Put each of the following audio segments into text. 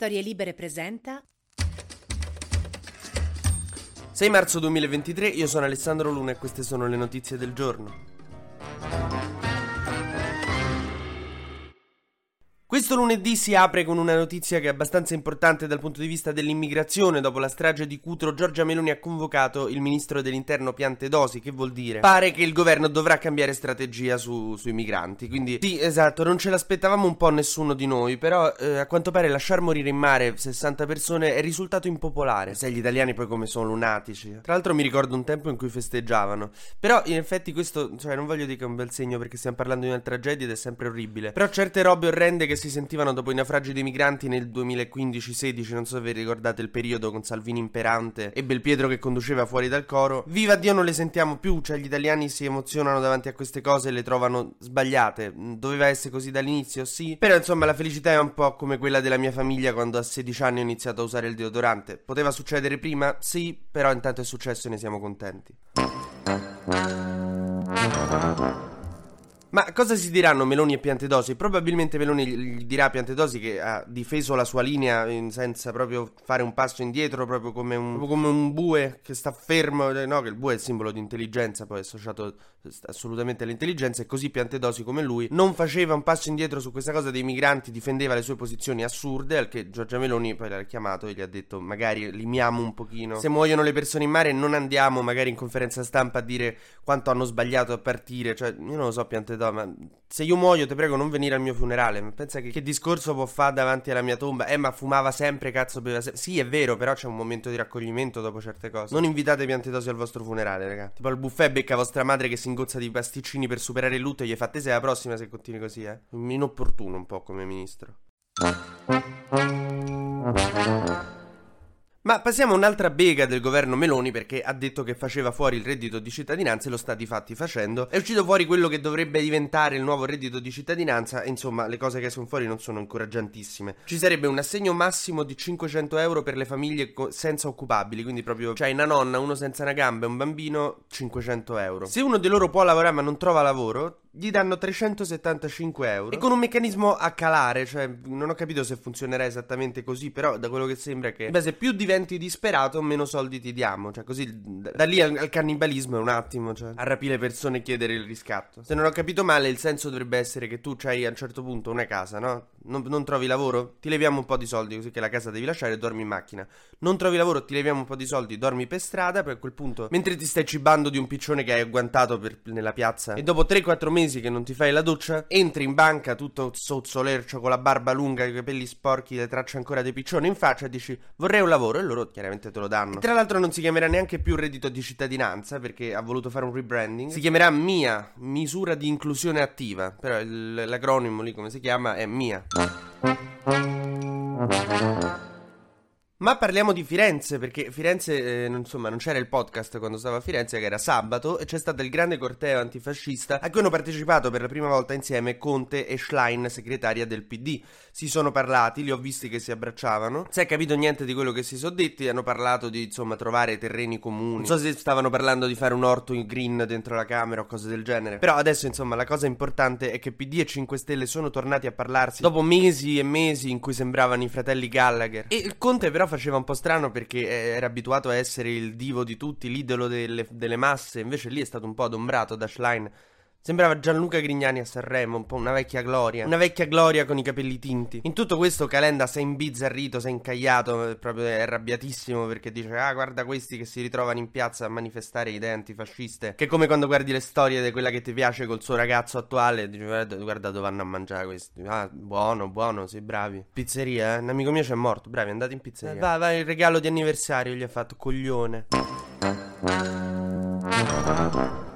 Storie Libere presenta 6 marzo 2023, io sono Alessandro Luna e queste sono le notizie del giorno. Questo lunedì si apre con una notizia che è abbastanza importante dal punto di vista dell'immigrazione. Dopo la strage di Cutro, Giorgia Meloni ha convocato il ministro dell'interno Piantedosi. Che vuol dire? Pare che il governo dovrà cambiare strategia su, sui migranti. Quindi, sì, esatto, non ce l'aspettavamo un po' nessuno di noi. Però, eh, a quanto pare, lasciar morire in mare 60 persone è risultato impopolare. Sai, gli italiani poi come sono lunatici. Tra l'altro, mi ricordo un tempo in cui festeggiavano. Però, in effetti, questo, cioè, non voglio dire che è un bel segno perché stiamo parlando di una tragedia ed è sempre orribile. Però, certe robe orrende che si sentivano dopo i naufragi dei migranti nel 2015-16, non so se vi ricordate il periodo con Salvini imperante e Belpietro che conduceva fuori dal coro. Viva Dio non le sentiamo più, cioè gli italiani si emozionano davanti a queste cose e le trovano sbagliate. Doveva essere così dall'inizio, sì. Però insomma la felicità è un po' come quella della mia famiglia quando a 16 anni ho iniziato a usare il deodorante. Poteva succedere prima? Sì, però intanto è successo e ne siamo contenti. Ma cosa si diranno Meloni e Piantedosi? Probabilmente Meloni gli dirà a Piantedosi che ha difeso la sua linea senza proprio fare un passo indietro, proprio come un, proprio come un bue che sta fermo. Eh, no, che il bue è il simbolo di intelligenza, poi è associato assolutamente all'intelligenza. E così Piantedosi, come lui, non faceva un passo indietro su questa cosa dei migranti, difendeva le sue posizioni assurde. Al che Giorgia Meloni poi l'ha chiamato e gli ha detto: magari limiamo un pochino. Se muoiono le persone in mare, non andiamo magari in conferenza stampa a dire quanto hanno sbagliato a partire. Cioè, io non lo so, Piantedosi do, ma se io muoio ti prego non venire al mio funerale. Ma pensa che, che discorso può fare davanti alla mia tomba? Eh, ma fumava sempre, cazzo, beveva sempre. Sì, è vero, però c'è un momento di raccoglimento dopo certe cose. Non invitate piantetosi al vostro funerale, raga. Tipo al buffet becca vostra madre che si ingozza di pasticcini per superare il lutto e gli fate sei la prossima se continui così, eh. Inopportuno un po' come ministro. Passiamo a un'altra bega del governo Meloni perché ha detto che faceva fuori il reddito di cittadinanza e lo sta di fatti facendo. È uscito fuori quello che dovrebbe diventare il nuovo reddito di cittadinanza e insomma le cose che escono fuori non sono incoraggiantissime. Ci sarebbe un assegno massimo di 500 euro per le famiglie co- senza occupabili, quindi proprio c'hai una nonna, uno senza una gamba e un bambino, 500 euro. Se uno di loro può lavorare ma non trova lavoro, gli danno 375 euro e con un meccanismo a calare, cioè non ho capito se funzionerà esattamente così, però da quello che sembra che beh, se più diventi disperato meno soldi ti diamo, cioè così da lì al, al cannibalismo è un attimo, cioè a rapire persone e chiedere il riscatto. Se non ho capito male, il senso dovrebbe essere che tu hai a un certo punto una casa, no? Non, non trovi lavoro? Ti leviamo un po' di soldi così che la casa devi lasciare e dormi in macchina. Non trovi lavoro? Ti leviamo un po' di soldi, dormi per strada, poi a quel punto mentre ti stai cibando di un piccione che hai agguantato per, nella piazza e dopo 3-4 mesi mesi che non ti fai la doccia, entri in banca tutto sozzolercio con la barba lunga, i capelli sporchi, le tracce ancora dei piccioni in faccia e dici vorrei un lavoro e loro chiaramente te lo danno. E tra l'altro non si chiamerà neanche più reddito di cittadinanza perché ha voluto fare un rebranding. Si chiamerà MIA, misura di inclusione attiva, però l'acronimo lì come si chiama è MIA. Ma parliamo di Firenze, perché Firenze, eh, insomma, non c'era il podcast quando stavo a Firenze, che era sabato, e c'è stato il grande corteo antifascista a cui hanno partecipato per la prima volta insieme Conte e Schlein, segretaria del PD. Si sono parlati, li ho visti che si abbracciavano. Si è capito niente di quello che si sono detti, hanno parlato di, insomma, trovare terreni comuni. Non so se stavano parlando di fare un orto in green dentro la Camera o cose del genere. Però adesso, insomma, la cosa importante è che PD e 5 Stelle sono tornati a parlarsi dopo mesi e mesi in cui sembravano i fratelli Gallagher. E il Conte però faceva un po' strano perché era abituato a essere il divo di tutti, l'idolo delle, delle masse, invece lì è stato un po' adombrato da Schlein Sembrava Gianluca Grignani a Sanremo, un po' una vecchia gloria. Una vecchia gloria con i capelli tinti. In tutto questo Calenda si è imbizzarrito, si è incagliato, proprio è arrabbiatissimo perché dice ah guarda questi che si ritrovano in piazza a manifestare idee antifasciste. Che è come quando guardi le storie di quella che ti piace col suo ragazzo attuale, dici guarda, guarda dove vanno a mangiare questi. Ah buono, buono, sì bravi. Pizzeria, eh? Un amico mio c'è morto, bravi, andate in pizzeria. Eh, vai, vai, il regalo di anniversario gli ha fatto, coglione.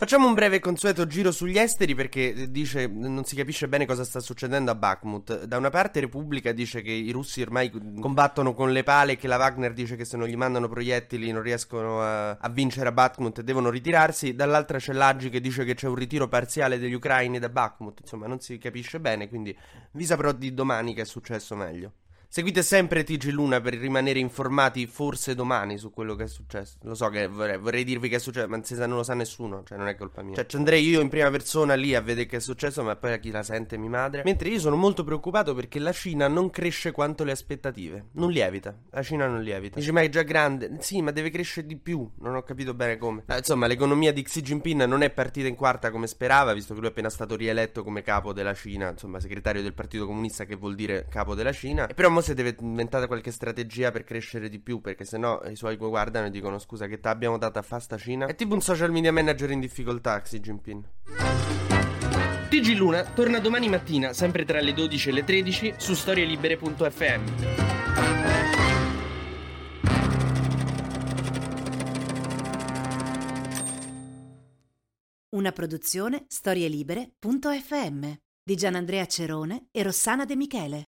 Facciamo un breve consueto giro sugli esteri perché dice non si capisce bene cosa sta succedendo a Bakhmut. Da una parte Repubblica dice che i russi ormai combattono con le pale e che la Wagner dice che se non gli mandano proiettili non riescono a, a vincere a Bakhmut e devono ritirarsi. Dall'altra c'è l'Aggi che dice che c'è un ritiro parziale degli ucraini da Bakhmut. Insomma, non si capisce bene, quindi vi saprò di domani che è successo meglio. Seguite sempre TG Luna per rimanere informati forse domani su quello che è successo. Lo so che vorrei, vorrei dirvi che è successo, ma non lo sa nessuno, cioè non è colpa mia. Cioè ci andrei io in prima persona lì a vedere che è successo, ma poi a chi la sente mi madre. Mentre io sono molto preoccupato perché la Cina non cresce quanto le aspettative. Non lievita. La Cina non lievita. Dice ma è già grande. Sì, ma deve crescere di più. Non ho capito bene come. Eh, insomma, l'economia di Xi Jinping non è partita in quarta come sperava, visto che lui è appena stato rieletto come capo della Cina, insomma, segretario del Partito Comunista che vuol dire capo della Cina. E però mo si deve inventare qualche strategia per crescere di più, perché sennò i suoi guardano e dicono scusa che ti abbiamo data a fasta Cina. È tipo un social media manager in difficoltà, Xi Jinping. TG Luna torna domani mattina, sempre tra le 12 e le 13, su storielibere.fm. Una produzione storielibere.fm di Gianandrea Cerone e Rossana De Michele.